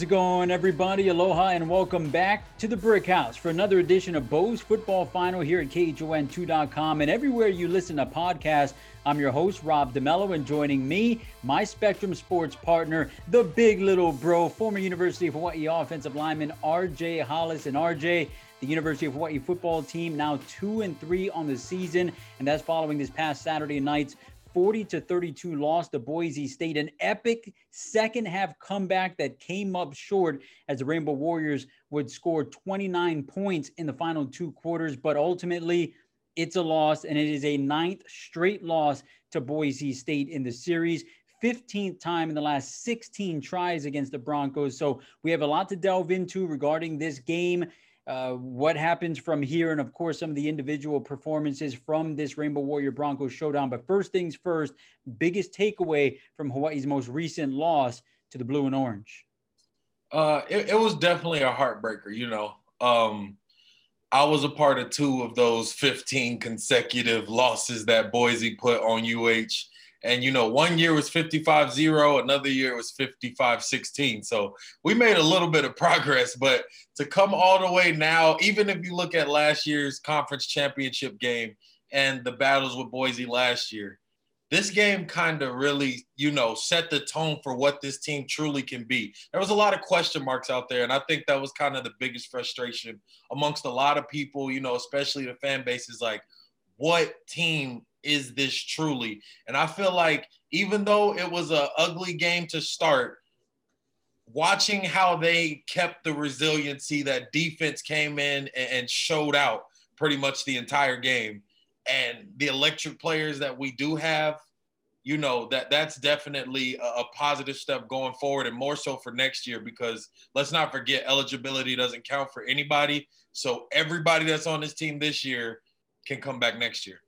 How's it going, everybody? Aloha and welcome back to the Brick House for another edition of Bows Football Final here at KHON2.com and everywhere you listen to podcasts. I'm your host, Rob DeMello, and joining me, my Spectrum Sports partner, the big little bro, former University of Hawaii offensive lineman RJ Hollis. And RJ, the University of Hawaii football team now two and three on the season, and that's following this past Saturday night's 40 to 32 loss to Boise State. An epic second half comeback that came up short as the Rainbow Warriors would score 29 points in the final two quarters, but ultimately it's a loss, and it is a ninth straight loss to Boise State in the series. 15th time in the last 16 tries against the Broncos. So we have a lot to delve into regarding this game. Uh, what happens from here, and of course, some of the individual performances from this Rainbow Warrior Broncos showdown. But first things first, biggest takeaway from Hawaii's most recent loss to the Blue and Orange. Uh, it, it was definitely a heartbreaker. You know, um, I was a part of two of those 15 consecutive losses that Boise put on UH. And, you know, one year was 55 0, another year was 55 16. So we made a little bit of progress, but to come all the way now, even if you look at last year's conference championship game and the battles with Boise last year, this game kind of really, you know, set the tone for what this team truly can be. There was a lot of question marks out there, and I think that was kind of the biggest frustration amongst a lot of people, you know, especially the fan bases like, what team is this truly? And I feel like even though it was an ugly game to start, watching how they kept the resiliency, that defense came in and showed out pretty much the entire game and the electric players that we do have, you know, that that's definitely a, a, positive step going forward and more so for next year because let's not forget eligibility doesn't count for anybody. So everybody that's on this team this year can come back next year.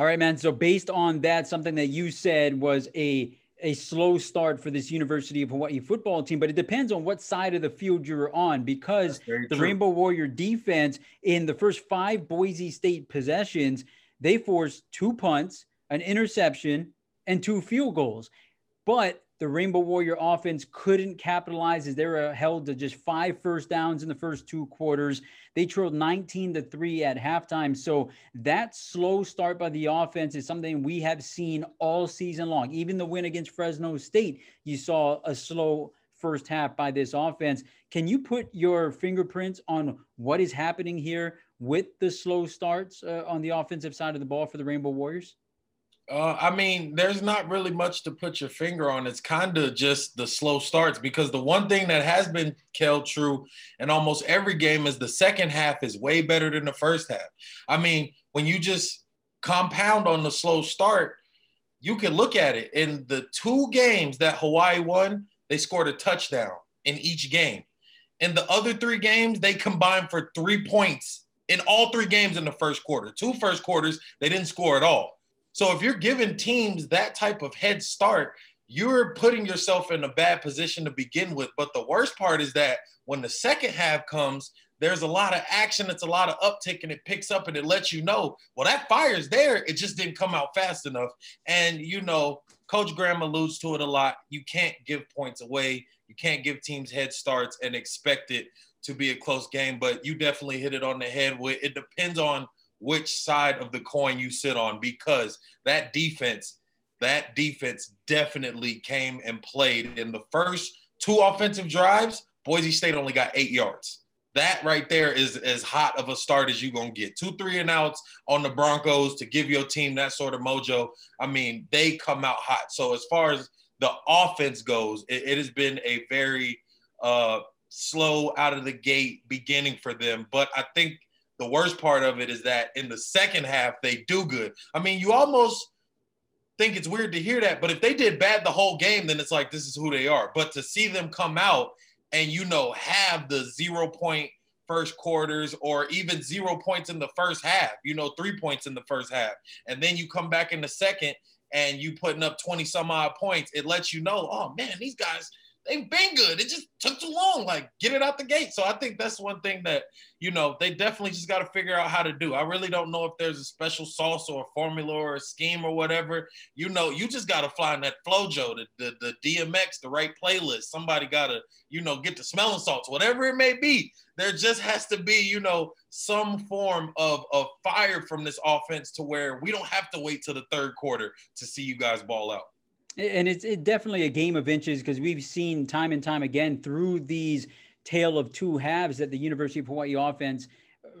All right, man. So based on that, something that you said was a a slow start for this University of Hawaii football team, but it depends on what side of the field you're on because the true. Rainbow Warrior defense in the first five Boise State possessions – they forced two punts, an interception, and two field goals. But the Rainbow Warrior offense couldn't capitalize as they were held to just five first downs in the first two quarters. They trailed 19 to 3 at halftime. So that slow start by the offense is something we have seen all season long. Even the win against Fresno State, you saw a slow first half by this offense. Can you put your fingerprints on what is happening here with the slow starts uh, on the offensive side of the ball for the Rainbow Warriors? Uh, I mean, there's not really much to put your finger on. It's kind of just the slow starts because the one thing that has been held true in almost every game is the second half is way better than the first half. I mean, when you just compound on the slow start, you can look at it. In the two games that Hawaii won, they scored a touchdown in each game. In the other three games, they combined for three points in all three games in the first quarter. Two first quarters, they didn't score at all. So if you're giving teams that type of head start, you're putting yourself in a bad position to begin with. But the worst part is that when the second half comes, there's a lot of action, it's a lot of uptick, and it picks up and it lets you know, well, that fire's there. It just didn't come out fast enough. And you know, Coach Graham alludes to it a lot. You can't give points away. You can't give teams head starts and expect it to be a close game, but you definitely hit it on the head. with It depends on which side of the coin you sit on because that defense, that defense definitely came and played in the first two offensive drives. Boise State only got eight yards. That right there is as hot of a start as you're going to get. Two, three and outs on the Broncos to give your team that sort of mojo. I mean, they come out hot. So, as far as the offense goes, it, it has been a very uh, slow out of the gate beginning for them. But I think the worst part of it is that in the second half, they do good. I mean, you almost think it's weird to hear that, but if they did bad the whole game, then it's like this is who they are. But to see them come out and, you know, have the zero point first quarters or even zero points in the first half, you know, three points in the first half, and then you come back in the second and you putting up 20 some odd points, it lets you know, oh man, these guys they've been good. It just took too long. Like, get it out the gate. So I think that's one thing that, you know, they definitely just got to figure out how to do. I really don't know if there's a special sauce or a formula or a scheme or whatever. You know, you just got to fly find that flojo, the, the, the DMX, the right playlist. Somebody got to, you know, get the smelling salts, whatever it may be. There just has to be, you know, some form of, of fire from this offense to where we don't have to wait till the third quarter to see you guys ball out. And it's it definitely a game of inches because we've seen time and time again through these tale of two halves that the University of Hawaii offense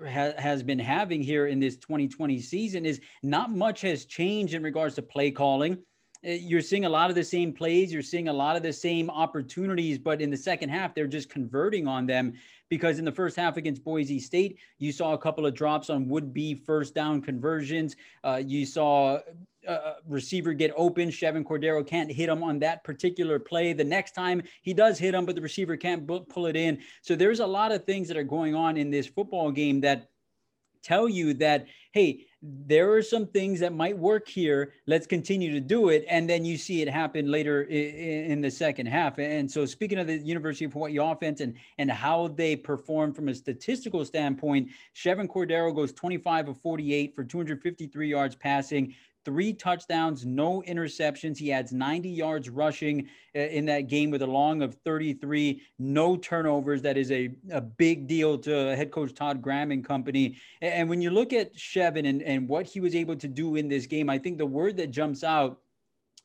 ha- has been having here in this 2020 season is not much has changed in regards to play calling. Uh, you're seeing a lot of the same plays, you're seeing a lot of the same opportunities, but in the second half, they're just converting on them because in the first half against Boise State, you saw a couple of drops on would be first down conversions. Uh, you saw uh, receiver get open. Chevan Cordeiro can't hit him on that particular play. The next time he does hit him, but the receiver can't pull it in. So there's a lot of things that are going on in this football game that tell you that, hey, there are some things that might work here. Let's continue to do it. And then you see it happen later in, the second half. And so, speaking of the University of Hawaii offense and, and how they perform from a statistical standpoint, Chevan Cordeiro goes 25 of 48 for 253 yards passing, three touchdowns, no interceptions. He adds 90 yards rushing uh, in that game with a long of 33, no turnovers. That is a, a big deal to head coach Todd Graham and company. And when you look at Chevan and, and what he was able to do in this game, I think the word that jumps out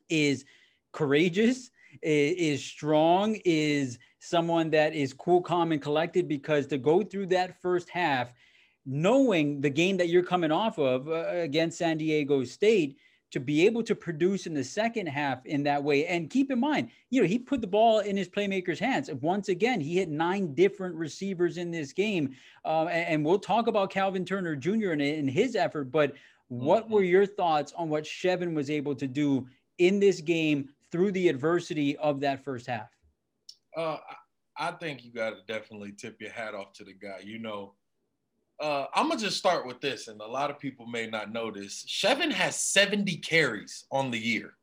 is courageous, is strong, is someone that is cool, calm, and collected because to go through that first half – knowing the game that you're coming off of uh, against San Diego State to be able to produce in the second half in that way. And keep in mind, you know, he put the ball in his playmakers' hands. Once again, he hit nine different receivers in this game. Uh, and, and, we'll talk about Calvin Turner Jr. and, in his effort. But what mm-hmm. were your thoughts on what Chevan was able to do in this game through the adversity of that first half? Uh, I think you got to definitely tip your hat off to the guy. You know, uh, I'm gonna just start with this, and a lot of people may not know this. Chevan has 70 carries on the year,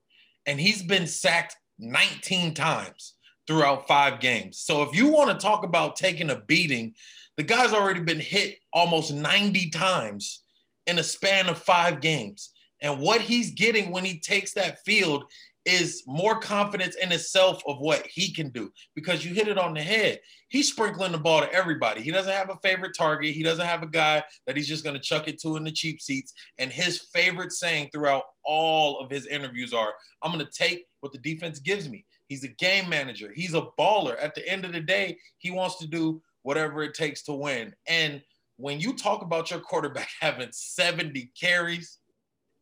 and he's been sacked 19 times throughout five games. So if you want to talk about taking a beating, the guy's already been hit almost 90 times in a span of five games. And what he's getting when he takes that field is more confidence in himself of what he can do because you hit it on the head. He's sprinkling the ball to everybody. He doesn't have a favorite target. He doesn't have a guy that he's just going to chuck it to in the cheap seats. And his favorite saying throughout all of his interviews are, I'm going to take what the defense gives me. He's a game manager. He's a baller. At the end of the day, he wants to do whatever it takes to win. And when you talk about your quarterback having 70 carries,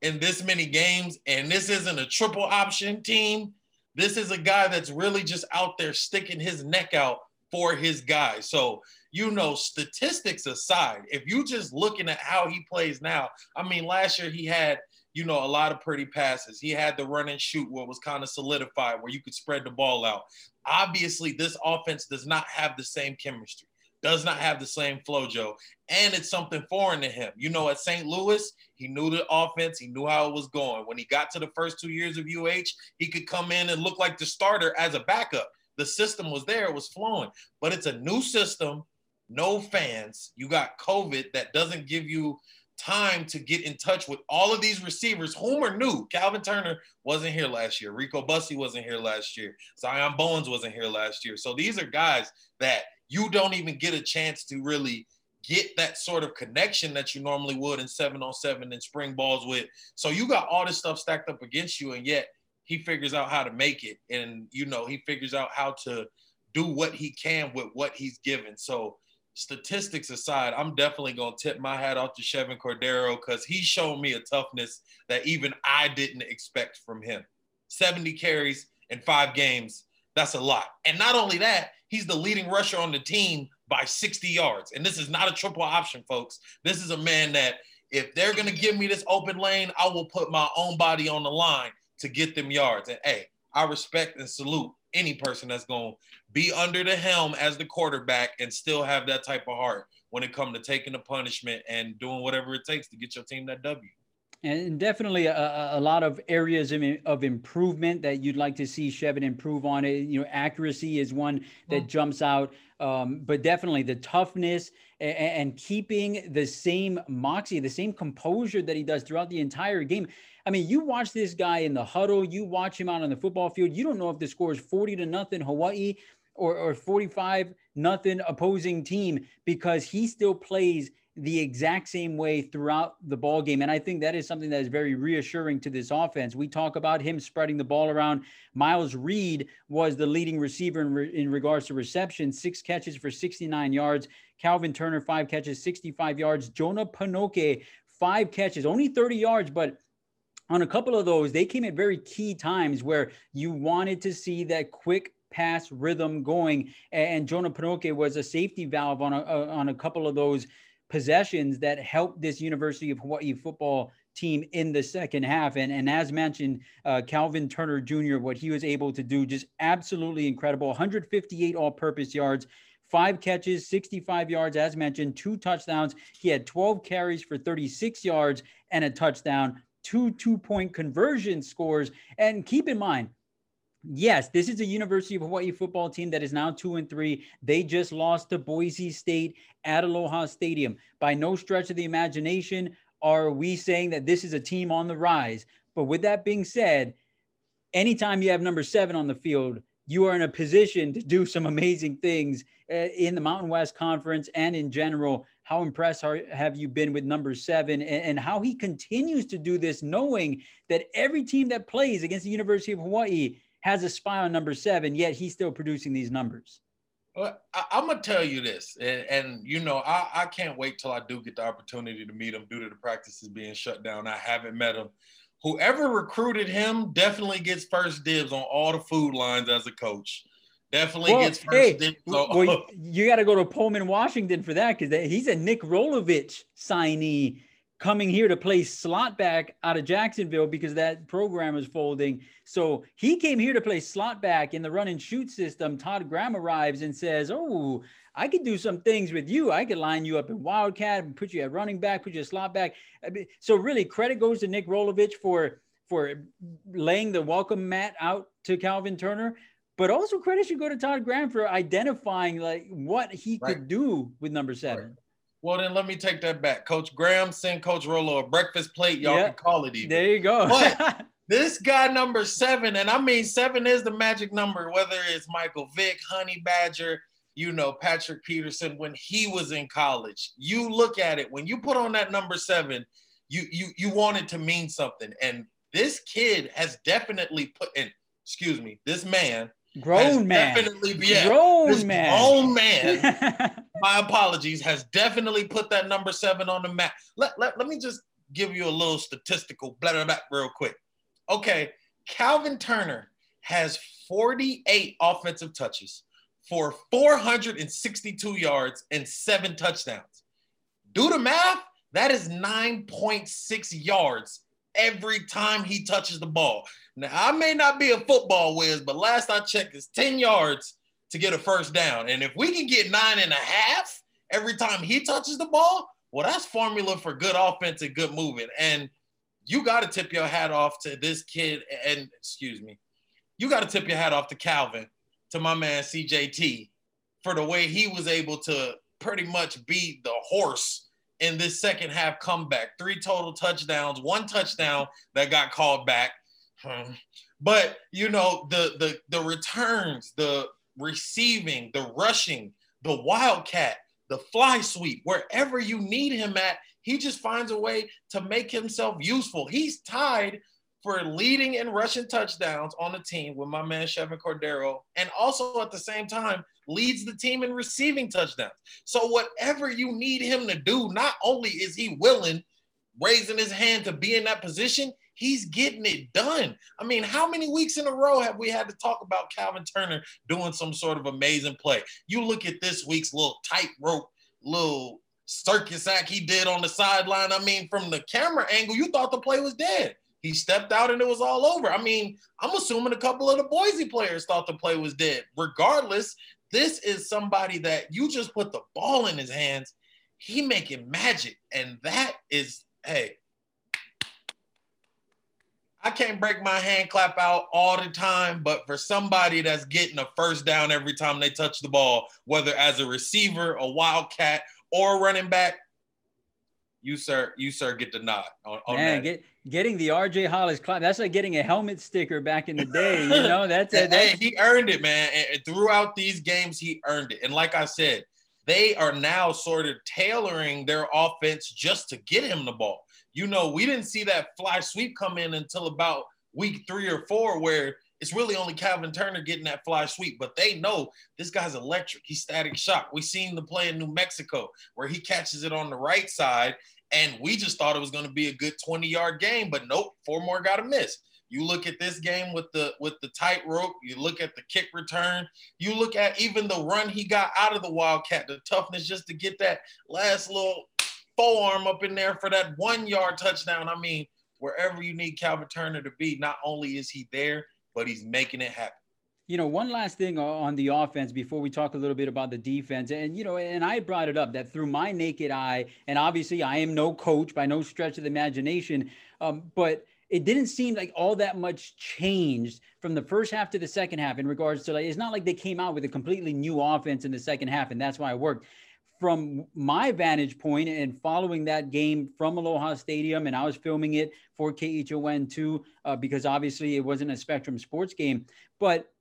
in this many games, and this isn't a triple option team. This is a guy that's really just out there sticking his neck out for his guys. So, you know, statistics aside, if you just looking at how he plays now, I mean, last year he had, you know, a lot of pretty passes. He had the run and shoot where it was kind of solidified, where you could spread the ball out. Obviously, this offense does not have the same chemistry does not have the same flow, Joe. And it's something foreign to him. You know, at St. Louis, he knew the offense, he knew how it was going. When he got to the first two years of UH, he could come in and look like the starter as a backup. The system was there, it was flowing. But it's a new system, no fans. You got COVID that doesn't give you time to get in touch with all of these receivers whom are new. Calvin Turner wasn't here last year. Rico Bussey wasn't here last year. Zion Bowens wasn't here last year. So these are guys that you don't even get a chance to really get that sort of connection that you normally would in seven on seven and spring balls with. So you got all this stuff stacked up against you, and yet he figures out how to make it. And, you know, he figures out how to do what he can with what he's given. So, statistics aside, I'm definitely to tip my hat off to Chevan Cordeiro because he's shown me a toughness that even I didn't expect from him. 70 carries in five games that's a lot. And not only that, he's the leading rusher on the team by 60 yards. And this is not a triple option, folks. This is a man that if they're going to give me this open lane, I will put my own body on the line to get them yards. And hey, I respect and salute any person that's going to be under the helm as the quarterback and still have that type of heart when it comes to taking the punishment and doing whatever it takes to get your team that W. and definitely a, a, lot of areas of, improvement that you'd like to see Chevan improve on it. You know, accuracy is one that mm. jumps out, um, but definitely the toughness and, and, keeping the same moxie, the same composure that he does throughout the entire game. I mean, you watch this guy in the huddle, you watch him out on the football field. You don't know if the score is 40 to nothing Hawaii or, or 45 nothing opposing team because he still plays the exact same way throughout the ball game and i think that is something that is very reassuring to this offense. We talk about him spreading the ball around. Miles reed was the leading receiver in, re- in regards to reception six catches for 69 yards. Calvin turner five catches 65 yards. Jonah panoke five catches only 30 yards. But on a couple of those they came at very key times where you wanted to see that quick pass rhythm going. And jonah panoke was a safety valve on a, uh, on a couple of those possessions that helped this University of Hawaii football team in the second half. And, and as mentioned, uh, Calvin Turner Jr., what he was able to do, just absolutely incredible 158 all purpose yards. Five catches, 65 yards, as mentioned, two touchdowns. He had 12 carries for 36 yards and a touchdown, two two point conversion scores. And keep in mind, Yes, this is a University of Hawaii football team that is now two and three. They just lost to Boise State at Aloha Stadium. By no stretch of the imagination are we saying that this is a team on the rise. But with that being said, anytime you have number seven on the field, you are in a position to do some amazing things uh, in the Mountain West Conference and in general. How impressed are, have you been with number seven and, and how he continues to do this, knowing that every team that plays against the University of Hawaii has a spy on number seven, yet he's still producing these numbers. Well, I, am gonna tell you this, and, and you know, I, I, can't wait till I do get the opportunity to meet him due to the practices being shut down. I haven't met him. Whoever recruited him definitely gets first dibs on all the food lines as a coach. Definitely well, gets first hey, dibs. well, you got to go to Pullman, Washington for that because he's a Nick Rolovich signee coming here to play slot back out of Jacksonville because that program is folding. So he came here to play slot back in the run and shoot system. Todd Graham arrives and says, Oh, I could do some things with you. I could line you up in Wildcat and put you at running back, put you a slot back. So really credit goes to Nick Rolovich for for laying the welcome mat out to Calvin Turner. But also credit should go to Todd Graham for identifying like what he right. could do with number seven. Right. Well, then let me take that back. Coach Graham send Coach Rolo a breakfast plate. Y'all yep. can call it even. There you go. but this guy number seven, and I mean seven is the magic number, whether it's Michael Vick, Honey Badger, you know, Patrick Peterson, when he was in college. You look at it, when you put on that number seven, you you you want it to mean something. And this kid has definitely put in, excuse me, this man grown man. definitely yeah, grown man. grown man. My apologies. Has definitely put that number seven on the map. Let, let, let me just give you a little statistical blah blah blah real quick. Okay calvin turner has 48 offensive touches for 462 yards and seven touchdowns. Do the math. That is 9.6 yards every time he touches the ball. Now, I may not be a football whiz, but last I checked, it's 10 yards to get a first down. And if we can get nine and a half every time he touches the ball, well, that's formula for good offense and good movement. And you got to tip your hat off to this kid. And excuse me, you got to tip your hat off to Calvin, to my man CJT, for the way he was able to pretty much beat the horse in this second half comeback. Three total touchdowns, one touchdown that got called back. But you know, the the the returns, the receiving, the rushing, the wildcat, the fly sweep, wherever you need him at, he just finds a way to make himself useful. He's tied for leading in rushing touchdowns on the team with my man Chevan Cordeiro, and also at the same time leads the team in receiving touchdowns. So whatever you need him to do, not only is he willing, raising his hand to be in that position, he's getting it done. I mean, how many weeks in a row have we had to talk about Calvin Turner doing some sort of amazing play? You look at this week's little tightrope, little circus act he did on the sideline. I mean, from the camera angle, you thought the play was dead. He stepped out and it was all over. I mean, I'm assuming a couple of the Boise players thought the play was dead. Regardless, this is somebody that you just put the ball in his hands. He making magic, and that is hey, I can't break my hand clap out all the time, but for somebody that's getting a first down every time they touch the ball, whether as a receiver, a wildcat, or a running back, you sir, you sir get the nod on, on Man, get, getting the RJ Hollis clap. That's like getting a helmet sticker back in the day. You know, that's, a, that's... Hey, he earned it, man. And throughout these games, he earned it. And like I said, they are now sort of tailoring their offense just to get him the ball. You know, we didn't see that fly sweep come in until about week three or four, where it's really only Calvin Turner getting that fly sweep, but they know this guy's electric. He's static shock. We seen the play in New Mexico where he catches it on the right side, and we just thought it was going to be a good 20 yard game, but nope, four more got a miss. You look at this game with the with the tightrope. You look at the kick return. You look at even the run he got out of the Wildcat, the toughness just to get that last little forearm up in there for that one yard touchdown. I mean, wherever you need Calvin Turner to be, not only is he there, but he's making it happen. You know, one last thing on the offense before we talk a little bit about the defense. And, you know, and I brought it up that through my naked eye, and obviously I am no coach by no stretch of the imagination, um, but it didn't seem like all that much changed from the first half to the second half in regards to like, it's not like they came out with a completely new offense in the second half, and that's why it worked from my vantage point and following that game from Aloha Stadium, and I was filming it for KHON2, uh, because obviously it wasn't a Spectrum Sports game, but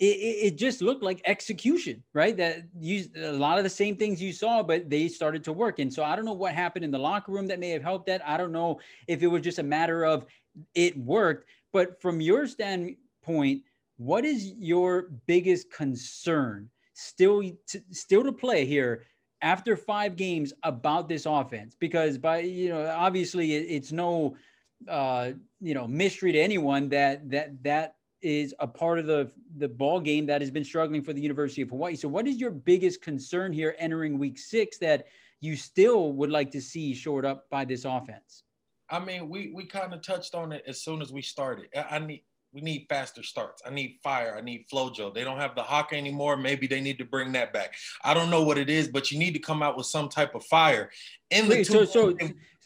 it, it, just looked like execution, right? That you a lot of the same things you saw, but they started to work. And so I don't know what happened in the locker room that may have helped that. I don't know if it was just a matter of it worked, but from your standpoint, what is your biggest concern still to, still to play here after five games about this offense because by you know obviously it, it's no uh you know mystery to anyone that that that is a part of the the ball game that has been struggling for the University of Hawaii. So what is your biggest concern here entering week 6 that you still would like to see shored up by this offense? I mean, we we kind of touched on it as soon as we started. I need we need faster starts. I need fire. I need flojo. They don't have the hawk anymore. Maybe they need to bring that back. I don't know what it is, but you need to come out with some type of fire. In the Wait, so so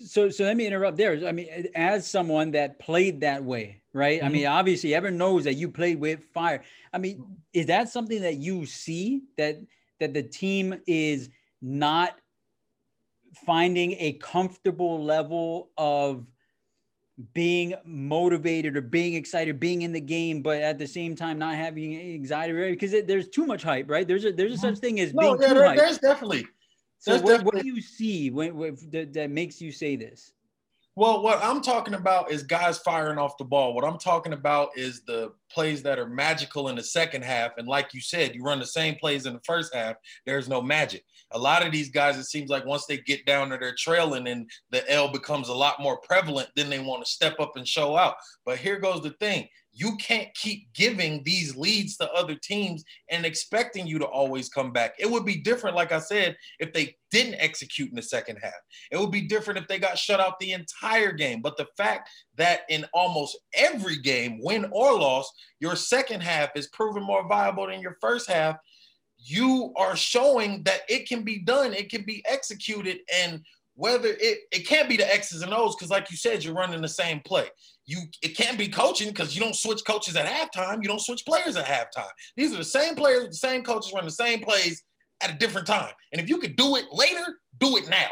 so so let me interrupt there. I mean, as someone that played that way, right? Mm-hmm. I mean, obviously, everyone knows that you played with fire. I mean, is that something that you see that that the team is not finding a comfortable level of being motivated or being excited, being in the game, but at the same time not having anxiety because it, there's too much hype, right? There's a there's a mm-hmm. such thing as no, being yeah, too there, There's definitely. There's so what, definitely. what, do you see when, when that, that makes you say this? Well, what I'm talking about is guys firing off the ball. What I'm talking about is the plays that are magical in the second half. And like you said, you run the same plays in the first half, there's no magic. A lot of these guys, it seems like once they get down to their trailing and the L becomes a lot more prevalent, then they want to step up and show out. But here goes the thing you can't keep giving these leads to other teams and expecting you to always come back. It would be different, like I said, if they didn't execute in the second half. It would be different if they got shut out the entire game. But the fact that in almost every game, win or loss, your second half is proven more viable than your first half, you are showing that it can be done, it can be executed. And whether it, it can't be the X's and O's, because like you said, you're running the same play you it can't be coaching because you don't switch coaches at halftime. You don't switch players at halftime. These are the same players, the same coaches running the same plays at a different time. And if you could do it later, do it now.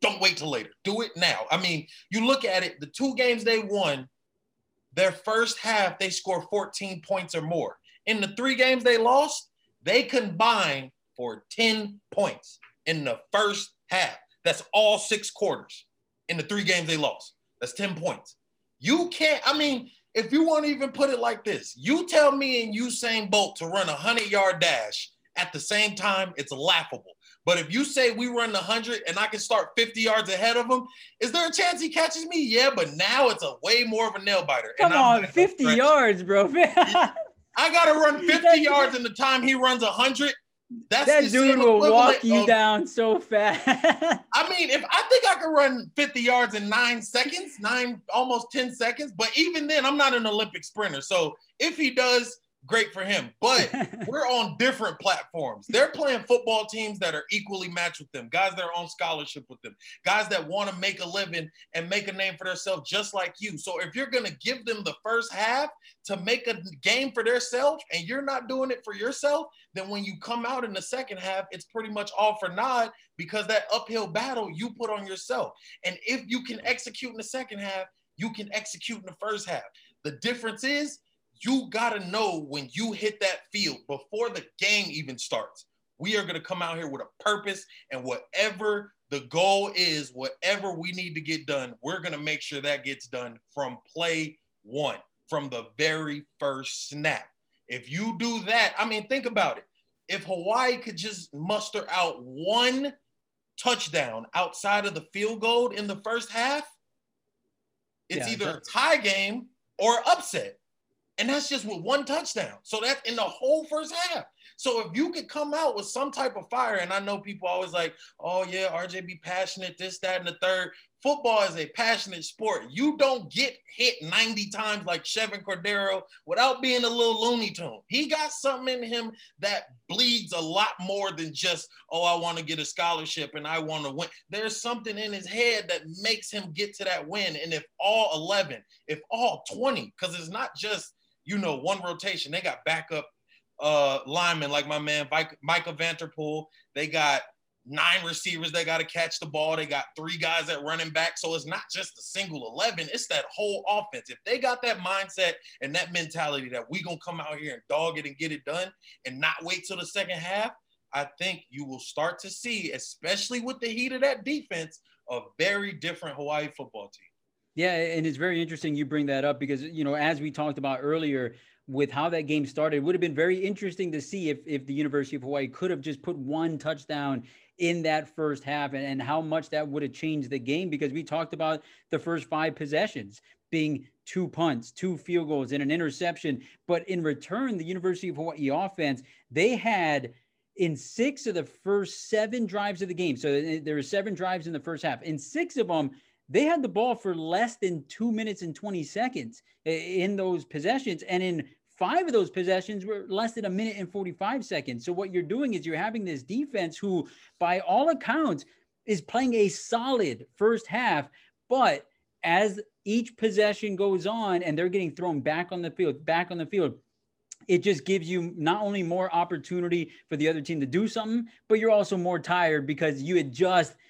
Don't wait till later. Do it now. I mean, you look at it, the two games they won, their first half, they scored 14 points or more. In the three games they lost, they combined for 10 points in the first half. That's all six quarters in the three games they lost. That's 10 points. You can't, I mean, if you want to even put it like this, you tell me and Usain Bolt to run a 100 yard dash at the same time, it's laughable. But if you say we run the 100 and I can start 50 yards ahead of him, is there a chance he catches me? Yeah, but now it's a way more of a nail biter. Come on, 50 yards, bro. I got to run 50 yards in the time he runs 100. That's that dude will walk you of, down so fast. I mean, if I think I could run 50 yards in nine seconds, nine almost 10 seconds, but even then, I'm not an Olympic sprinter. So if he does, great for him. But we're on different platforms. They're playing football teams that are equally matched with them, guys that are on scholarship with them, guys that want to make a living and make a name for themselves just like you. So if you're going to give them the first half to make a game for themselves and you're not doing it for yourself, then when you come out in the second half, it's pretty much all for nod because that uphill battle you put on yourself. And if you can execute in the second half, you can execute in the first half. The difference is you got to know when you hit that field before the game even starts. We are going to come out here with a purpose, and whatever the goal is, whatever we need to get done, we're going to make sure that gets done from play one, from the very first snap. If you do that, I mean, think about it. If Hawaii could just muster out one touchdown outside of the field goal in the first half, it's yeah, either a tie game or upset. And that's just with one touchdown. So that's in the whole first half. So if you could come out with some type of fire, and I know people always like, oh yeah, RJ be passionate, this, that, and the third. Football is a passionate sport. You don't get hit 90 times like Chevan Cordeiro without being a little looney tune. He got something in him that bleeds a lot more than just, oh, I want to get a scholarship and I want to win. There's something in his head that makes him get to that win. And if all 11, if all 20, because it's not just you know, one rotation. They got backup uh, linemen like my man Micah Vanterpool. They got nine receivers they got to catch the ball. They got three guys at running back. So it's not just a single 11, it's that whole offense. If they got that mindset and that mentality that we going to come out here and dog it and get it done and not wait till the second half, I think you will start to see, especially with the heat of that defense, a very different Hawaii football team. Yeah, and it's very interesting you bring that up because you know as we talked about earlier with how that game started, it would have been very interesting to see if if the University of Hawaii could have just put one touchdown in that first half and, and how much that would have changed the game because we talked about the first five possessions being two punts, two field goals, and an interception. But in return, the University of Hawaii offense, they had in six of the first seven drives of the game. So uh, there were seven drives in the first half. In six of them, they had the ball for less than two minutes and 20 seconds in those possessions. And in five of those possessions were less than a minute and 45 seconds. So what you're doing is you're having this defense who, by all accounts, is playing a solid first half. But as each possession goes on and they're getting thrown back on the field, back on the field, it just gives you not only more opportunity for the other team to do something, but you're also more tired because you had just –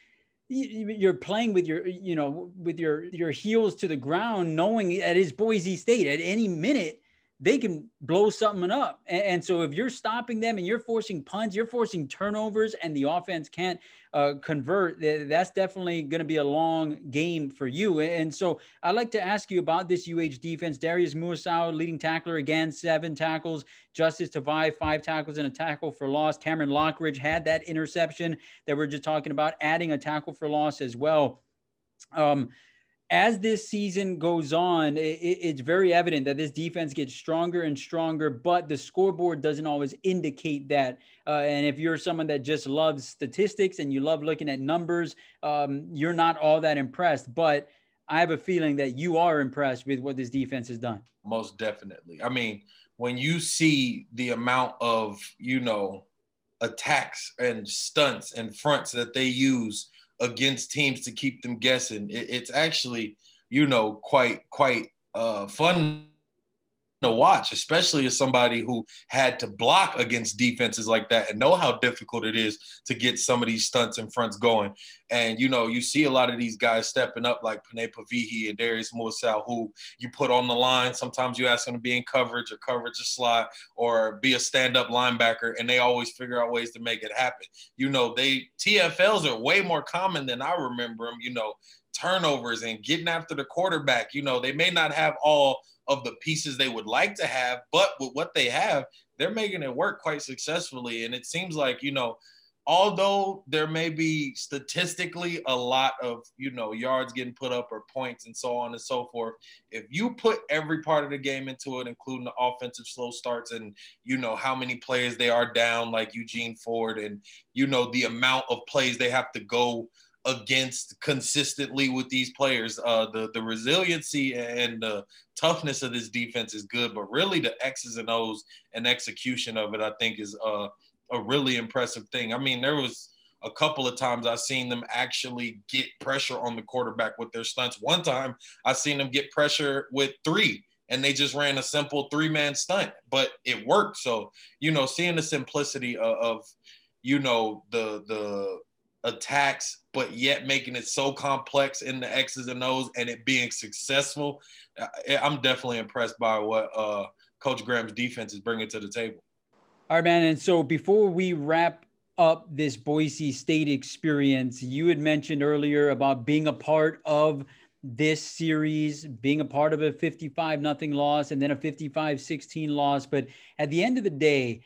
you're playing with your you know with your your heels to the ground knowing at his boise state at any minute they can blow something up. And, and, so if you're stopping them and you're forcing punts, you're forcing turnovers, and the offense can't uh, convert, that's definitely going to be a long game for you. And so I'd like to ask you about this UH defense. Darius Muasau, leading tackler, again, seven tackles. Justice Tavai, five tackles and a tackle for loss. Cameron Lockridge had that interception that we're just talking about, adding a tackle for loss as well. Um, as this season goes on, it, it's very evident that this defense gets stronger and stronger, but the scoreboard doesn't always indicate that. Uh, and if you're someone that just loves statistics and you love looking at numbers, um, you're not all that impressed. But I have a feeling that you are impressed with what this defense has done. Most definitely. I mean, when you see the amount of, you know, attacks and stunts and fronts that they use against teams to keep them guessing. It, it's actually, you know, quite quite uh, fun to watch, especially as somebody who had to block against defenses like that and know how difficult it is to get some of these stunts and fronts going. And you know, you see a lot of these guys stepping up like Penei Pavihi and Darius Muasau, who you put on the line. Sometimes you ask them to be in coverage or coverage a slot or be a stand-up linebacker, and they always figure out ways to make it happen. You know, they TFLs are way more common than I remember them. You know, turnovers and getting after the quarterback. You know, they may not have all of the pieces they would like to have, but with what they have, they're making it work quite successfully. And it seems like, you know, although there may be statistically a lot of, you know, yards getting put up or points and so on and so forth, if you put every part of the game into it, including the offensive slow starts and, you know, how many players they are down, like Eugene Ford, and, you know, the amount of plays they have to go against consistently with these players. Uh, the the resiliency and the toughness of this defense is good, but really the X's and O's and execution of it, I think, is uh, a really impressive thing. I mean, there was a couple of times I've seen them actually get pressure on the quarterback with their stunts. One time I seen them get pressure with three and they just ran a simple three man stunt, but it worked. So, you know, seeing the simplicity of, of you know, the, the, attacks, but yet making it so complex in the X's and O's and it being successful. I'm definitely impressed by what uh, Coach Graham's defense is bringing to the table. All right, man. And so before we wrap up this Boise State experience, you had mentioned earlier about being a part of this series, being a part of a 55 nothing loss and then a 55 16 loss. But at the end of the day,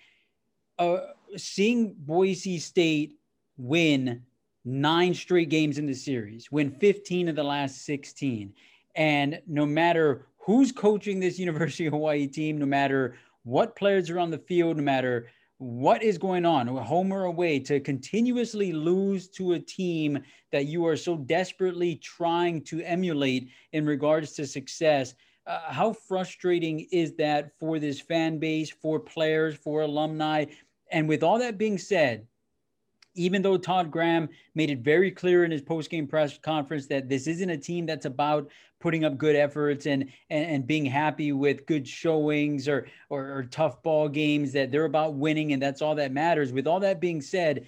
uh, seeing Boise State win nine straight games in the series, win 15 of the last 16. And no matter who's coaching this University of Hawaii team, no matter what players are on the field, no matter what is going on, home or away, to continuously lose to a team that you are so desperately trying to emulate in regards to success. Uh, how frustrating is that for this fan base, for players, for alumni? And with all that being said, even though Todd Graham made it very clear in his post-game press conference that this isn't a team that's about putting up good efforts and and, and being happy with good showings or, or, or tough ball games, that they're about winning and that's all that matters. With all that being said,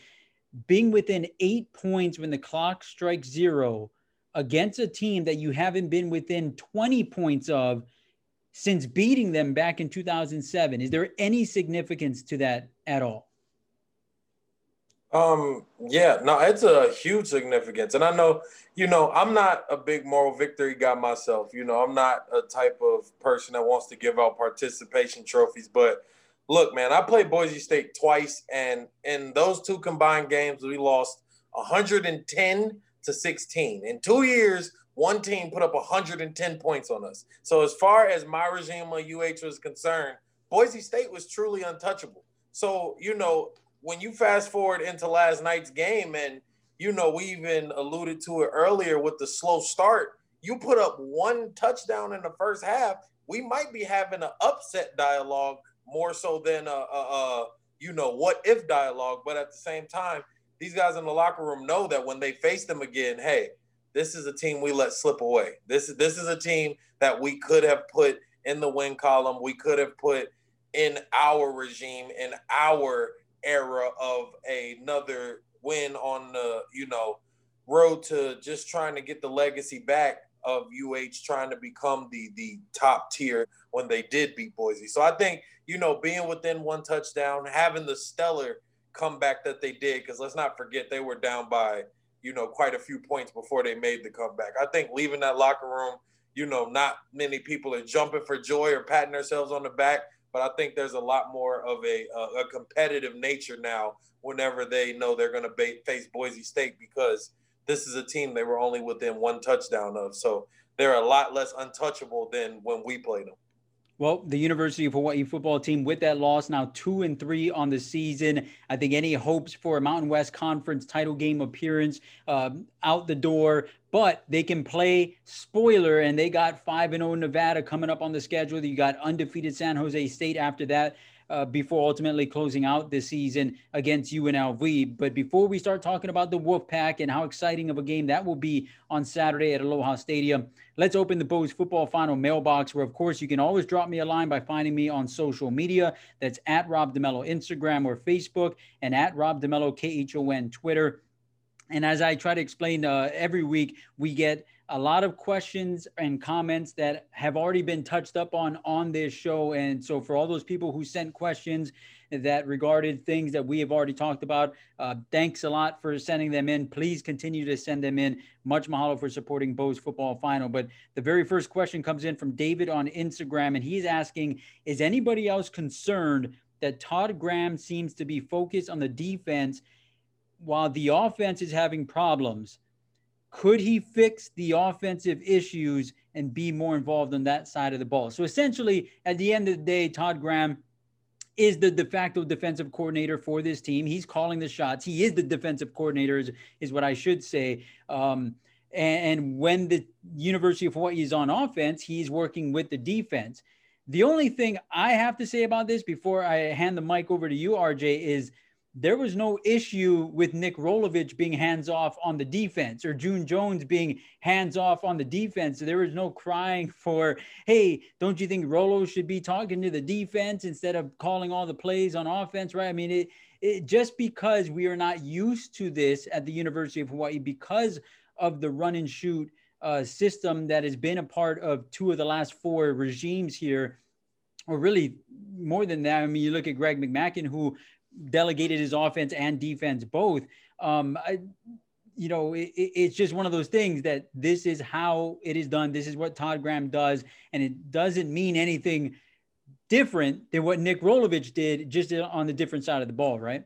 being within eight points when the clock strikes zero against a team that you haven't been within 20 points of since beating them back in 2007, is there any significance to that at all? Um, yeah, no, it's a huge significance. And I know, you know, I'm not a big moral victory guy myself. You know, I'm not a type of person that wants to give out participation trophies. But look, man, I played Boise State twice, and in those two combined games, we lost 110 to 16. In two years, one team put up 110 points on us. So as far as my regime on UH was concerned, Boise State was truly untouchable. So, you know, when you fast forward into last night's game, and you know, we even alluded to it earlier with the slow start, you put up one touchdown in the first half, we might be having an upset dialogue more so than a, a, a you know, what if dialogue. But at the same time, these guys in the locker room know that when they face them again, hey, this is a team we let slip away. This is this is a team that we could have put in the win column. We could have put in our regime, in our era of another win on the you know road to just trying to get the legacy back of UH trying to become the the top tier when they did beat Boise. So I think you know being within one touchdown, having the stellar comeback that they did, because let's not forget they were down by you know quite a few points before they made the comeback. I think leaving that locker room, you know, not many people are jumping for joy or patting themselves on the back but I think there's a lot more of a, a, a competitive nature now whenever they know they're going to face Boise State because this is a team they were only within one touchdown of. So they're a lot less untouchable than when we played them. Well, the University of Hawaii football team with that loss now two and three on the season. I think any hopes for a Mountain West Conference title game appearance um, out the door, but they can play spoiler, and they got five and zero oh Nevada coming up on the schedule. You got undefeated San Jose State after that uh, before ultimately closing out this season against UNLV. But before we start talking about the Wolfpack and how exciting of a game that will be on Saturday at Aloha Stadium, let's open the Bows Football Final mailbox, where, of course, you can always drop me a line by finding me on social media. That's at Rob DeMello Instagram or Facebook, and at Rob DeMello KHON Twitter. And as I try to explain uh, every week, we get a lot of questions and comments that have already been touched up on on this show. And so, for all those people who sent questions that regarded things that we have already talked about, uh, thanks a lot for sending them in. Please continue to send them in. Much mahalo for supporting Bows football final. But the very first question comes in from David on Instagram, and he's asking Is anybody else concerned that Todd Graham seems to be focused on the defense while the offense is having problems? Could he fix the offensive issues and be more involved on that side of the ball? So essentially, at the end of the day, Todd Graham is the de facto defensive coordinator for this team. He's calling the shots. He is the defensive coordinator, is, is what I should say. Um, and, and when the University of Hawaii is on offense, he's working with the defense. The only thing I have to say about this before I hand the mic over to you, RJ, is there was no issue with Nick Rolovich being hands off on the defense or June Jones being hands off on the defense. There was no crying for, hey, don't you think Rolo should be talking to the defense instead of calling all the plays on offense, right? I mean, it, it just because we are not used to this at the University of Hawaii because of the run and shoot uh, system that has been a part of two of the last four regimes here, or really more than that. I mean, you look at Greg McMackin, who delegated his offense and defense both. Um, I, you know, it, it's just one of those things that this is how it is done. This is what Todd Graham does, and it doesn't mean anything different than what Nick Rolovich did, just on the different side of the ball, right?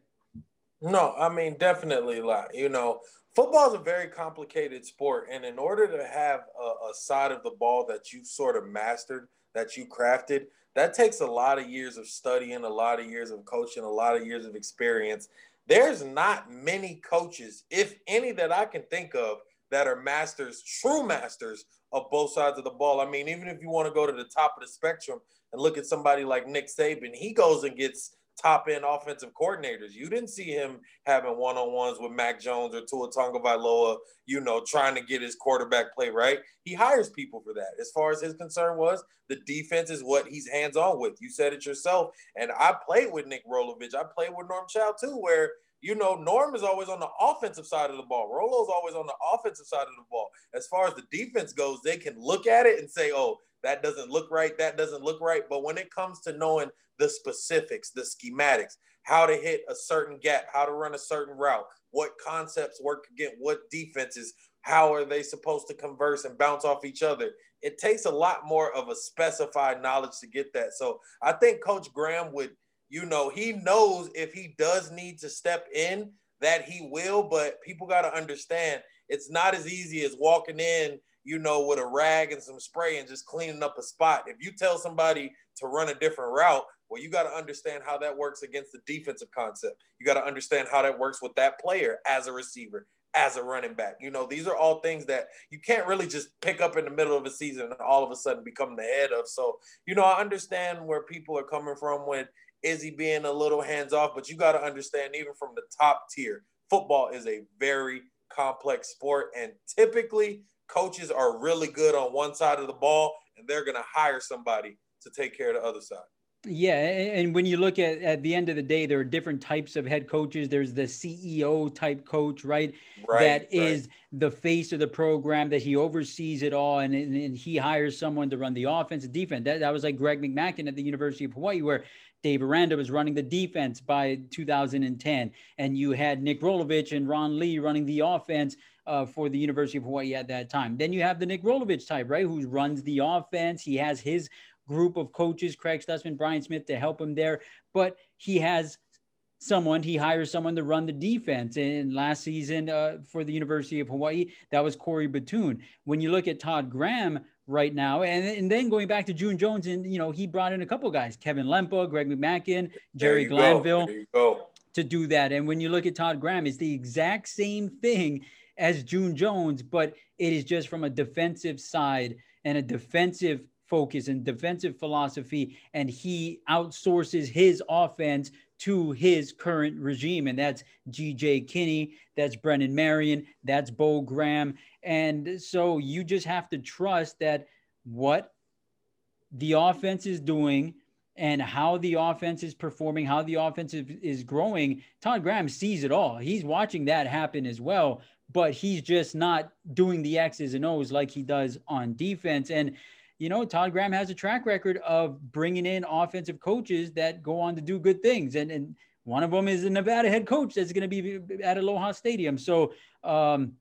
No, I mean definitely. Like you know, football is a very complicated sport, and in order to have a, a side of the ball that you've sort of mastered, that you crafted, that takes a lot of years of studying, a lot of years of coaching, a lot of years of experience. There's not many coaches, if any, that I can think of that are masters, true masters of both sides of the ball. I mean, even if you want to go to the top of the spectrum and look at somebody like Nick Saban, he goes and gets top end offensive coordinators. You didn't see him having one on ones with Mac Jones or Tua Tagovailoa, you know, trying to get his quarterback play right. He hires people for that. As far as his concern was, the defense is what he's hands on with. You said it yourself. And I played with Nick Rolovich. I played with Norm Chow too, where you know, Norm is always on the offensive side of the ball. Rolo's always on the offensive side of the ball. As far as the defense goes, they can look at it and say, oh, that doesn't look right, that doesn't look right. But when it comes to knowing the specifics, the schematics, how to hit a certain gap, how to run a certain route, what concepts work against what defenses, how are they supposed to converse and bounce off each other? It takes a lot more of a specified knowledge to get that. So I think Coach Graham would, you know, he knows if he does need to step in that he will, but people got to understand it's not as easy as walking in you know, with a rag and some spray and just cleaning up a spot. If you tell somebody to run a different route, well, you got to understand how that works against the defensive concept. You got to understand how that works with that player as a receiver, as a running back. You know, these are all things that you can't really just pick up in the middle of a season and all of a sudden become the head of. So, you know, I understand where people are coming from when Izzy being a little hands off, but you got to understand, even from the top tier, football is a very complex sport. And typically, coaches are really good on one side of the ball and they're going to hire somebody to take care of the other side. Yeah, and when you look at at the end of the day, there are different types of head coaches. There's the CEO type coach, right? right that right. is the face of the program that he oversees it all, and, and, he hires someone to run the offense and defense. That, that was like Greg McMackin at the University of Hawaii, where Dave Aranda was running the defense by 2010, and you had Nick Rolovich and Ron Lee running the offense uh, for the University of Hawaii at that time. Then you have the Nick Rolovich type, right, who runs the offense. He has his group of coaches, Craig Stutzman, Brian Smith, to help him there. But he has someone, he hires someone to run the defense. And last season uh, for the University of Hawaii, that was Corey Batoon. When you look at Todd Graham right now, and, and then going back to June Jones, and you know, he brought in a couple guys, Kevin Lempa, Greg McMackin, Jerry Glanville. To do that. And when you look at Todd Graham, it's the exact same thing as June Jones, but it is just from a defensive side and a defensive focus and defensive philosophy. And he outsources his offense to his current regime. And that's GJ Kinney, that's Brennan Marion, that's Bo Graham. And so you just have to trust that what the offense is doing and how the offense is performing, how the offense is, growing, Todd Graham sees it all. He's watching that happen as well but he's just not doing the X's and O's like he does on defense. And, you know, Todd Graham has a track record of bringing in offensive coaches that go on to do good things. And, and one of them is the Nevada head coach that's going to be at Aloha Stadium. So, um,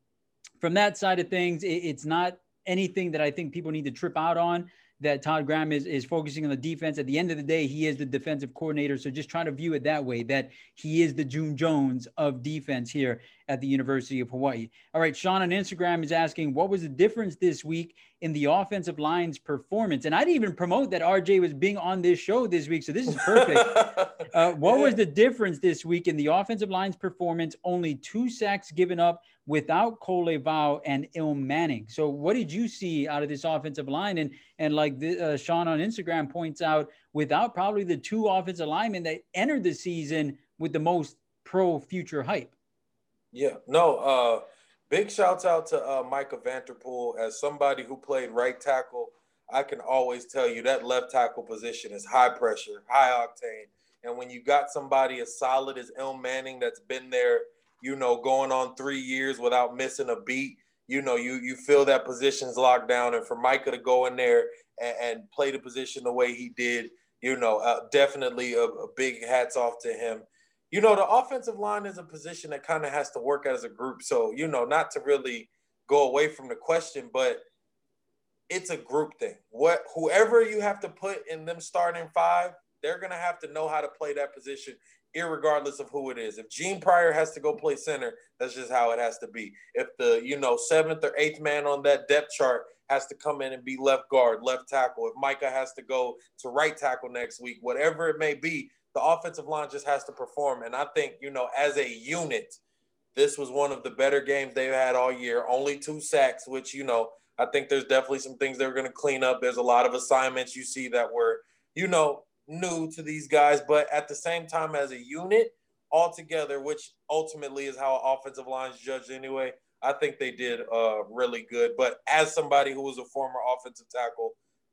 from that side of things, it, it's not anything that I think people need to trip out on. That Todd Graham is, is focusing on the defense. At the end of the day, he is the defensive coordinator. So just trying to view it that way, that he is the June Jones of defense here at the University of Hawaii. All right, Sean on Instagram is asking, what was the difference this week in the offensive line's performance? And I didn't even promote that RJ was being on this show this week. So this is perfect. uh, what was the difference this week in the offensive line's performance? Only two sacks given up without Kohl Levao and Ilm Manning. So what did you see out of this offensive line? And and like the, uh, Sean on Instagram points out, without probably the two offensive linemen that entered the season with the most pro future hype. Yeah, no, uh, big shouts out to uh, Micah Vanterpool as somebody who played right tackle. I can always tell you that left tackle position is high pressure, high octane. And when you got somebody as solid as Ilm Manning that's been there – you know, going on three years without missing a beat. You know, you you feel that position's locked down, and for Micah to go in there and, and play the position the way he did, you know, uh, definitely a, a big hats off to him. You know, the offensive line is a position that kind of has to work as a group. So, you know, not to really go away from the question, but it's a group thing. What whoever you have to put in them starting five, they're gonna have to know how to play that position irregardless of who it is. If Gene Pryor has to go play center, that's just how it has to be. If the, you know, seventh or eighth man on that depth chart has to come in and be left guard, left tackle, if Micah has to go to right tackle next week, whatever it may be, the offensive line just has to perform. And I think, you know, as a unit, this was one of the better games they've had all year. Only two sacks, which, you know, I think there's definitely some things they're going to clean up. There's a lot of assignments you see that were, you know, new to these guys, but at the same time, as a unit altogether, which ultimately is how offensive lines judged anyway, I think they did uh, really good. But as somebody who was a former offensive tackle,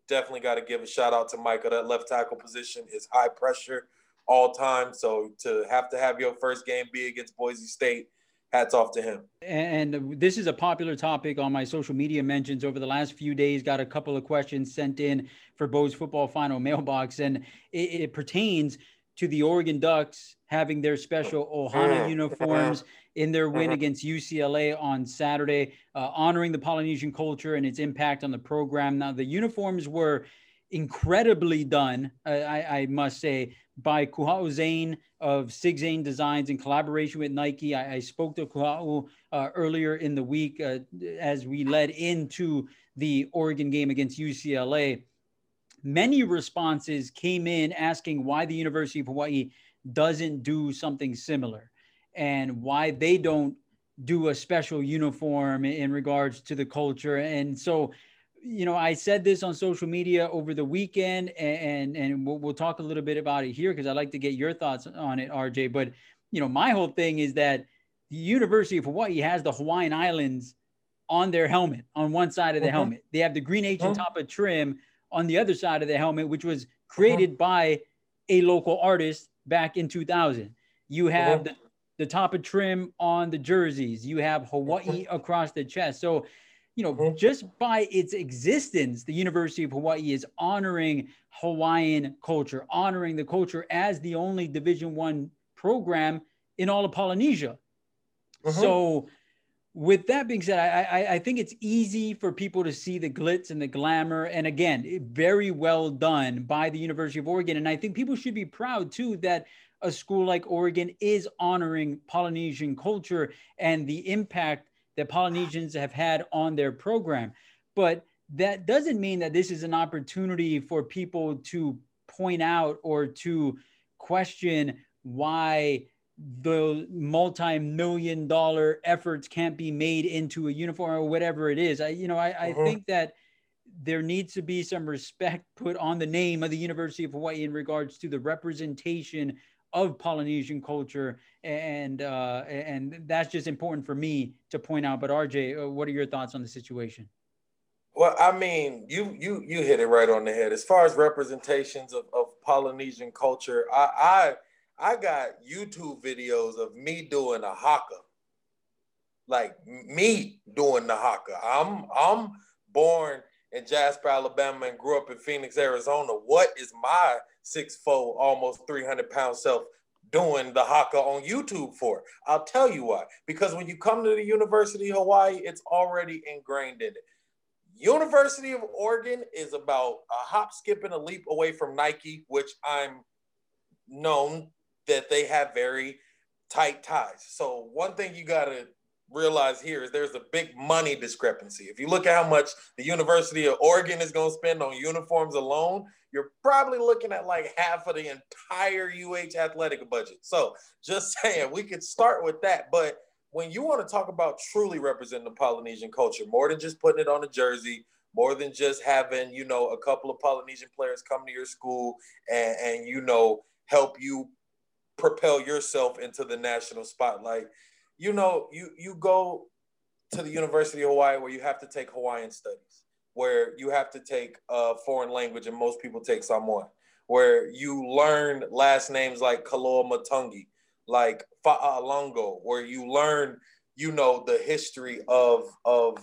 definitely got to give a shout out to Micah. That left tackle position is high pressure all time. So to have to have your first game be against Boise State hats off to him. And this is a popular topic on my social media mentions over the last few days. Got a couple of questions sent in for Bows football final mailbox, and it, it pertains to the Oregon Ducks having their special Ohana mm-hmm. uniforms in their win mm-hmm. against UCLA on Saturday, uh, honoring the Polynesian culture and its impact on the program. Now, the uniforms were incredibly done, I, I, must say, by Kuhau Zane of Sig Zane Designs in collaboration with Nike. I, I spoke to Kuhau uh, earlier in the week uh, as we led into the Oregon game against UCLA. Many responses came in asking why the University of Hawaii doesn't do something similar and why they don't do a special uniform in regards to the culture. And so you know, I said this on social media over the weekend, and and we'll, we'll talk a little bit about it here because I'd like to get your thoughts on it, RJ. But you know, my whole thing is that the University of Hawaii has the Hawaiian Islands on their helmet on one side of the mm-hmm. helmet. They have the green H mm-hmm. tapa trim on the other side of the helmet, which was created mm-hmm. by a local artist back in 2000. You have the, the tapa trim on the jerseys. You have Hawaii across the chest. So you know, mm-hmm. just by its existence, the University of Hawaii is honoring Hawaiian culture, honoring the culture as the only Division One program in all of Polynesia. Mm-hmm. So, with that being said, I, I, I think it's easy for people to see the glitz and the glamour, and again, very well done by the University of Oregon. And I think people should be proud too that a school like Oregon is honoring Polynesian culture and the impact that Polynesians have had on their program. But that doesn't mean that this is an opportunity for people to point out or to question why the multi-million dollar efforts can't be made into a uniform or whatever it is. I, you know, I, I uh-huh. think that there needs to be some respect put on the name of the University of Hawaii in regards to the representation of Polynesian culture, and uh, and that's just important for me to point out. But RJ, uh, what are your thoughts on the situation? Well, I mean, you you you hit it right on the head. As far as representations of, of Polynesian culture, I, I I got YouTube videos of me doing a haka, like me doing the haka. I'm I'm born in Jasper, Alabama, and grew up in Phoenix, Arizona. What is my six foot, almost 300 pound self doing the haka on YouTube for? I'll tell you why. Because when you come to the University of Hawaii, it's already ingrained in it. University of Oregon is about a hop, skip, and a leap away from Nike, which I'm known that they have very tight ties. So one thing you got to realize here is there's a big money discrepancy. If you look at how much the University of Oregon is going to spend on uniforms alone, you're probably looking at like half of the entire UH athletic budget. So just saying, we could start with that. But when you want to talk about truly representing the Polynesian culture, more than just putting it on a jersey, more than just having, you know, a couple of Polynesian players come to your school and, and you know, help you propel yourself into the national spotlight. You know, you you go to the University of Hawaii where you have to take Hawaiian studies, where you have to take a foreign language, and most people take Samoan, where you learn last names like Kaloa Matungi, like Fa'alongo, where you learn, you know, the history of of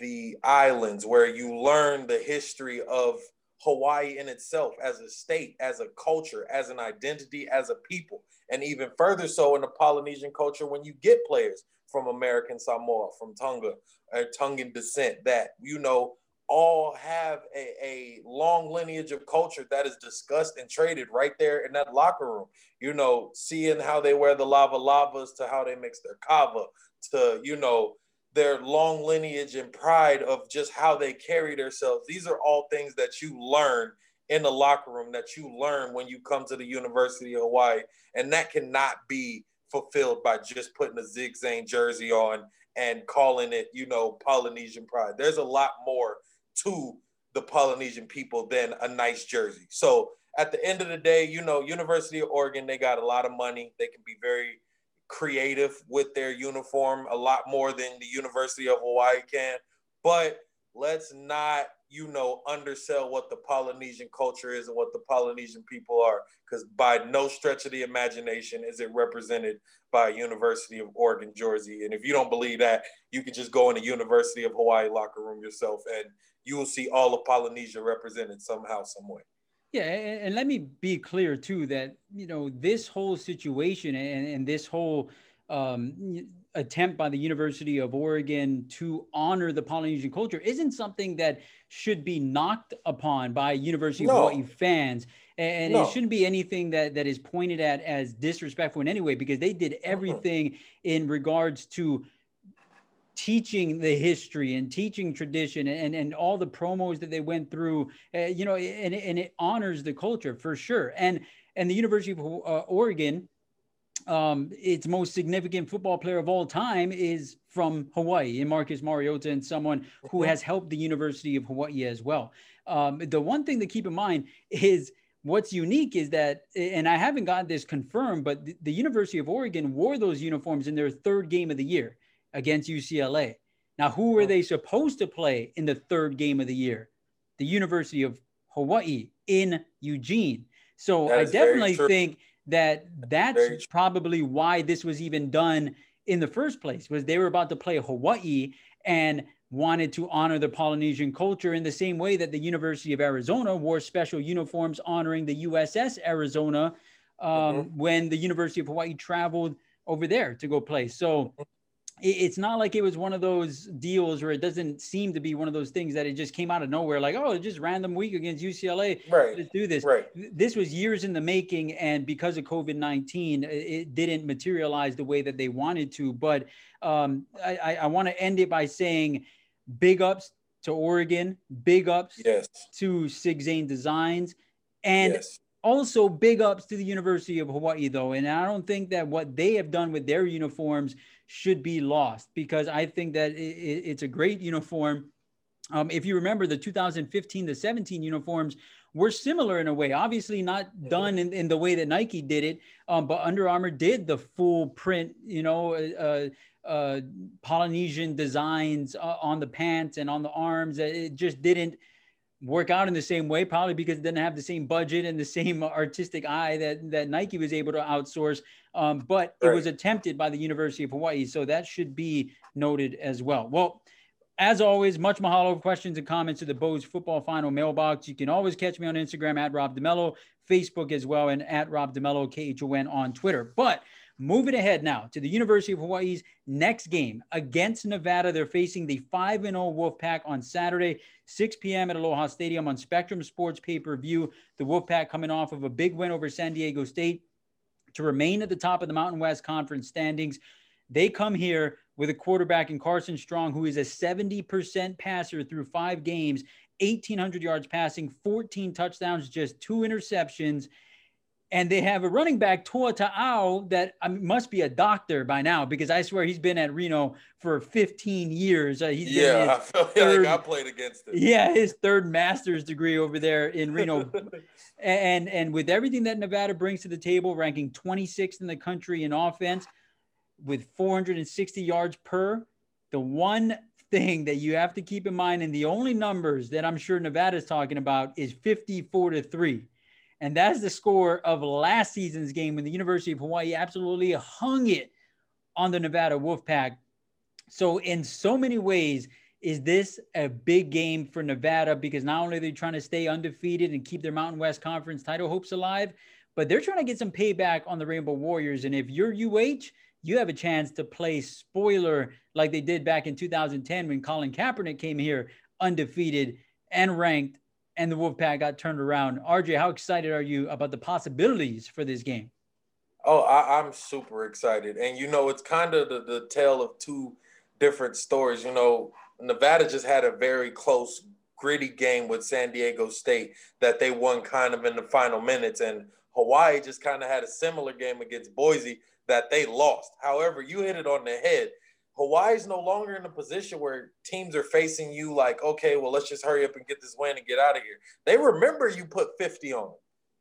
the islands, where you learn the history of Hawaii in itself as a state, as a culture, as an identity, as a people, and even further so in the Polynesian culture when you get players from American Samoa, from Tonga, or Tongan descent that you know all have a, a long lineage of culture that is discussed and traded right there in that locker room. You know, seeing how they wear the lava lavas to how they mix their kava to, you know, their long lineage and pride of just how they carry themselves. These are all things that you learn in the locker room that you learn when you come to the University of Hawaii. And that cannot be fulfilled by just putting a Sig Zane jersey on and calling it, you know, Polynesian pride. There's a lot more to the Polynesian people than a nice jersey. So at the end of the day, you know, University of Oregon, they got a lot of money. They can be very creative with their uniform, a lot more than the University of Hawaii can. But let's not, you know, undersell what the Polynesian culture is and what the Polynesian people are, because by no stretch of the imagination is it represented by University of Oregon jersey. And if you don't believe that, you can just go in the University of Hawaii locker room yourself, and you will see all of Polynesia represented somehow, some way. Yeah, and, let me be clear too that you know this whole situation and, and this whole um, attempt by the University of Oregon to honor the Polynesian culture isn't something that should be knocked upon by University no. of Hawaii fans, and no. it shouldn't be anything that that is pointed at as disrespectful in any way because they did everything in regards to teaching the history and teaching tradition and, and all the promos that they went through, uh, you know, and, and it honors the culture for sure. And and the University of uh, Oregon, um, its most significant football player of all time is from Hawaii, and Marcus Mariota, and someone who has helped the University of Hawaii as well. Um, the one thing to keep in mind is what's unique is that, and I haven't gotten this confirmed, but the, the University of Oregon wore those uniforms in their third game of the year against UCLA. Now, who were they supposed to play in the third game of the year? The University of Hawaii in Eugene. So I definitely think that that's probably why this was even done in the first place was they were about to play Hawaii and wanted to honor the Polynesian culture in the same way that the University of Arizona wore special uniforms honoring the USS Arizona um, mm-hmm. when the University of Hawaii traveled over there to go play. So mm-hmm it's not like it was one of those deals where it doesn't seem to be one of those things that it just came out of nowhere, like, oh, just random week against UCLA. Right. Let's do this. Right. This was years in the making. And because of COVID 19, it didn't materialize the way that they wanted to. But um, I, I want to end it by saying big ups to Oregon, big ups yes. to Sig Zane Designs. And yes also big ups to the University of Hawaii, though. And I don't think that what they have done with their uniforms should be lost because I think that it, it's a great uniform. Um, if you remember the 2015 to 17 uniforms were similar in a way, obviously not done in, in the way that Nike did it, um, but Under Armour did the full print, you know, uh, uh, Polynesian designs uh, on the pants and on the arms. It just didn't work out in the same way, probably because it didn't have the same budget and the same artistic eye that, that Nike was able to outsource. Um, but right. it was attempted by the University of Hawaii. So that should be noted as well. Well, as always, much mahalo questions and comments to the Bows football final mailbox. You can always catch me on Instagram at Rob DeMello, Facebook as well, and at Rob DeMello, K H O N on Twitter. But Moving ahead now to the University of Hawaii's next game against Nevada. They're facing the 5 0 Wolfpack on Saturday, 6 p.m. at Aloha Stadium on Spectrum Sports pay per view. The Wolfpack coming off of a big win over San Diego State to remain at the top of the Mountain West Conference standings. They come here with a quarterback in Carson Strong, who is a 70% passer through five games, 1,800 yards passing, 14 touchdowns, just two interceptions. And they have a running back, Toa Taua, that um, must be a doctor by now because I swear he's been at Reno for 15 years. Uh, he's yeah, I third, like I played against him. Yeah, his third master's degree over there in Reno. and and with everything that Nevada brings to the table, ranking 26th in the country in offense with 460 yards per, the one thing that you have to keep in mind, and the only numbers that I'm sure Nevada is talking about is 54 to 3. And that's the score of last season's game when the University of Hawaii absolutely hung it on the Nevada Wolfpack. So, in so many ways, is this a big game for Nevada because not only are they trying to stay undefeated and keep their Mountain West Conference title hopes alive, but they're trying to get some payback on the Rainbow Warriors. And if you're UH, you have a chance to play spoiler like they did back in 2010 when Colin Kaepernick came here undefeated and ranked and the Wolfpack got turned around. RJ, how excited are you about the possibilities for this game? Oh, I, am super excited. And, you know, it's kind of the, the tale of two different stories. You know, Nevada just had a very close, gritty game with San Diego State that they won kind of in the final minutes. And Hawaii just kind of had a similar game against Boise that they lost. However, you hit it on the head. Hawaii's no longer in a position where teams are facing you like, okay, well, let's just hurry up and get this win and get out of here. They remember you put 50 on them.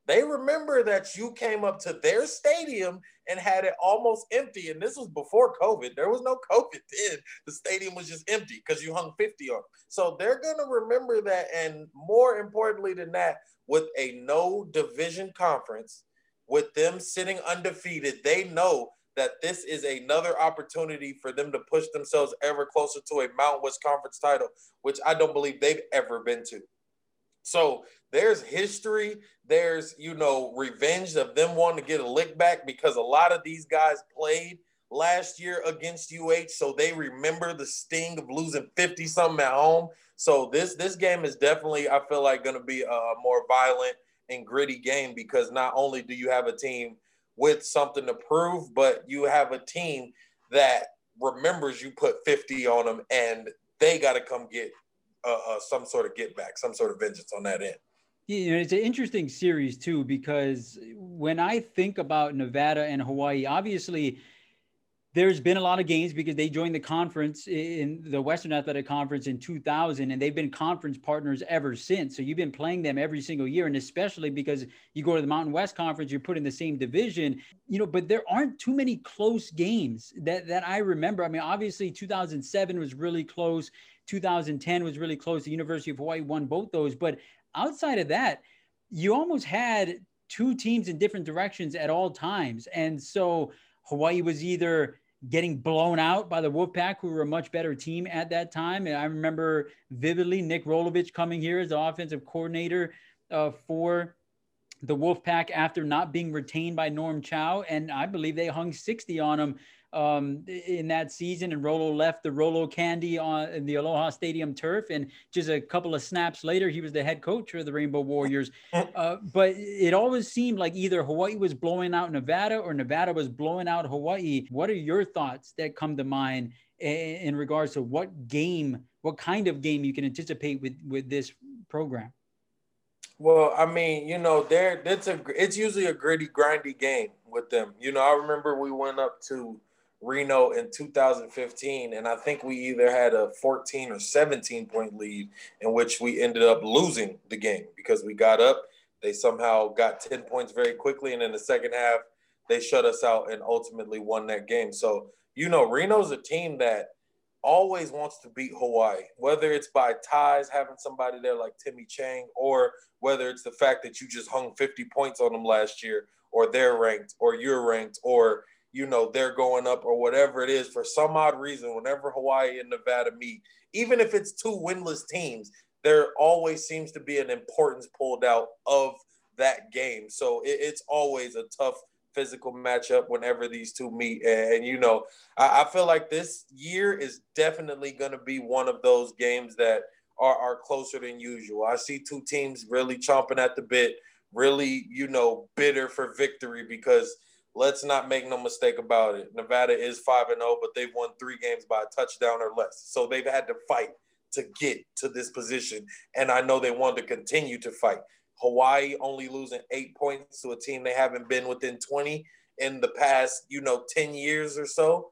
They remember that you came up to their stadium and had it almost empty. And this was before COVID. There was no COVID then. The stadium was just empty because you hung 50 on them. So they're going to remember that. And more importantly than that, with a no division conference, with them sitting undefeated, they know that this is another opportunity for them to push themselves ever closer to a Mountain West Conference title, which I don't believe they've ever been to. So there's history, there's, you know, revenge of them wanting to get a lick back because a lot of these guys played last year against UH, so they remember the sting of losing 50 something at home. So this this game is definitely, I feel like, going to be a more violent and gritty game because not only do you have a team with something to prove, but you have a team that remembers you put 50 on them and they got to come get uh, uh, some sort of get back, some sort of vengeance on that end. Know, it's an interesting series too because when I think about Nevada and Hawaii, obviously there's been a lot of games because they joined the conference in the Western Athletic Conference in 2000, and they've been conference partners ever since. So you've been playing them every single year, and especially because you go to the Mountain West Conference, you're put in the same division, you know. But there aren't too many close games that that I remember. I mean, obviously 2007 was really close, 2010 was really close. The University of Hawaii won both those, but outside of that, you almost had two teams in different directions at all times, and so Hawaii was either getting blown out by the Wolfpack, who were a much better team at that time. And I remember vividly Nick Rolovich coming here as the offensive coordinator uh, for the Wolfpack after not being retained by Norm Chow. And I believe they hung 60 on him um, in that season, and Rolo left the Rolo candy on the Aloha Stadium turf. And just a couple of snaps later, he was the head coach for the Rainbow Warriors. Uh, but it always seemed like either Hawaii was blowing out Nevada or Nevada was blowing out Hawaii. What are your thoughts that come to mind in, in regards to what game, what kind of game you can anticipate with with this program? Well, I mean, you know, there it's a it's usually a gritty, grindy game with them. You know, I remember we went up to Reno in 2015, and I think we either had a 14 or 17 point lead in which we ended up losing the game because we got up. They somehow got 10 points very quickly, and in the second half, they shut us out and ultimately won that game. So, you know, Reno's a team that always wants to beat Hawaii, whether it's by ties, having somebody there like Timmy Chang, or whether it's the fact that you just hung 50 points on them last year, or they're ranked, or you're ranked, or you know they're going up or whatever it is for some odd reason whenever hawaii and nevada meet even if it's two winless teams there always seems to be an importance pulled out of that game so it, it's always a tough physical matchup whenever these two meet. And, and you know, I, I, feel like this year is definitely going to be one of those games that are, are closer than usual. I see two teams really chomping at the bit, really, you know, bitter for victory because let's not make no mistake about it. Nevada is 5 and 0, but they've won three games by a touchdown or less. So they've had to fight to get to this position. And I know they want to continue to fight. Hawaii only losing eight points to a team they haven't been within 20 in the past, you know, 10 years or so.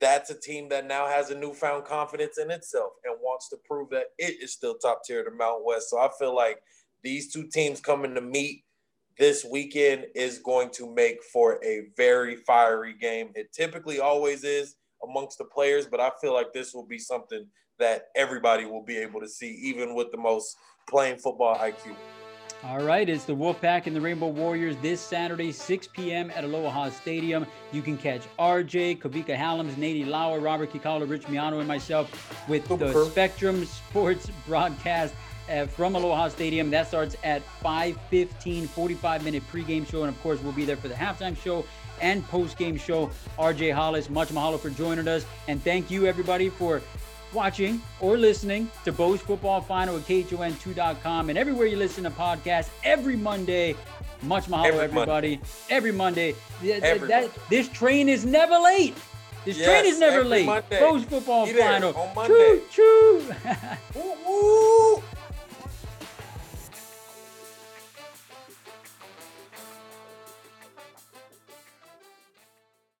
That's a team that now has a newfound confidence in itself and wants to prove that it is still top tier to Mount West. So I feel like these two teams coming to meet this weekend is going to make for a very fiery game. It typically always is amongst the players, but I feel like this will be something that everybody will be able to see, even with the most playing football IQ. All right, it's the Wolfpack and the Rainbow Warriors this Saturday, 6 p.m. at Aloha Stadium. You can catch RJ, Kavika Hallams, Nate Ilaoa, Robert Kekaula, Rich Miano, and myself with the Spectrum Sports broadcast uh, from Aloha Stadium. That starts at 5:15, 45 minute pregame show, and of course we'll be there for the halftime show and post-game show. RJ Hollis, much mahalo for joining us, and thank you everybody for watching or listening to Bows Football Final at KHON2.com and everywhere you listen to podcasts every Monday. Much mahalo, every everybody. Monday. Every Monday. Every that, Monday. This train is never late. This yes, train is never late. Monday. Bows Football Be Final. On Monday. Choo choo.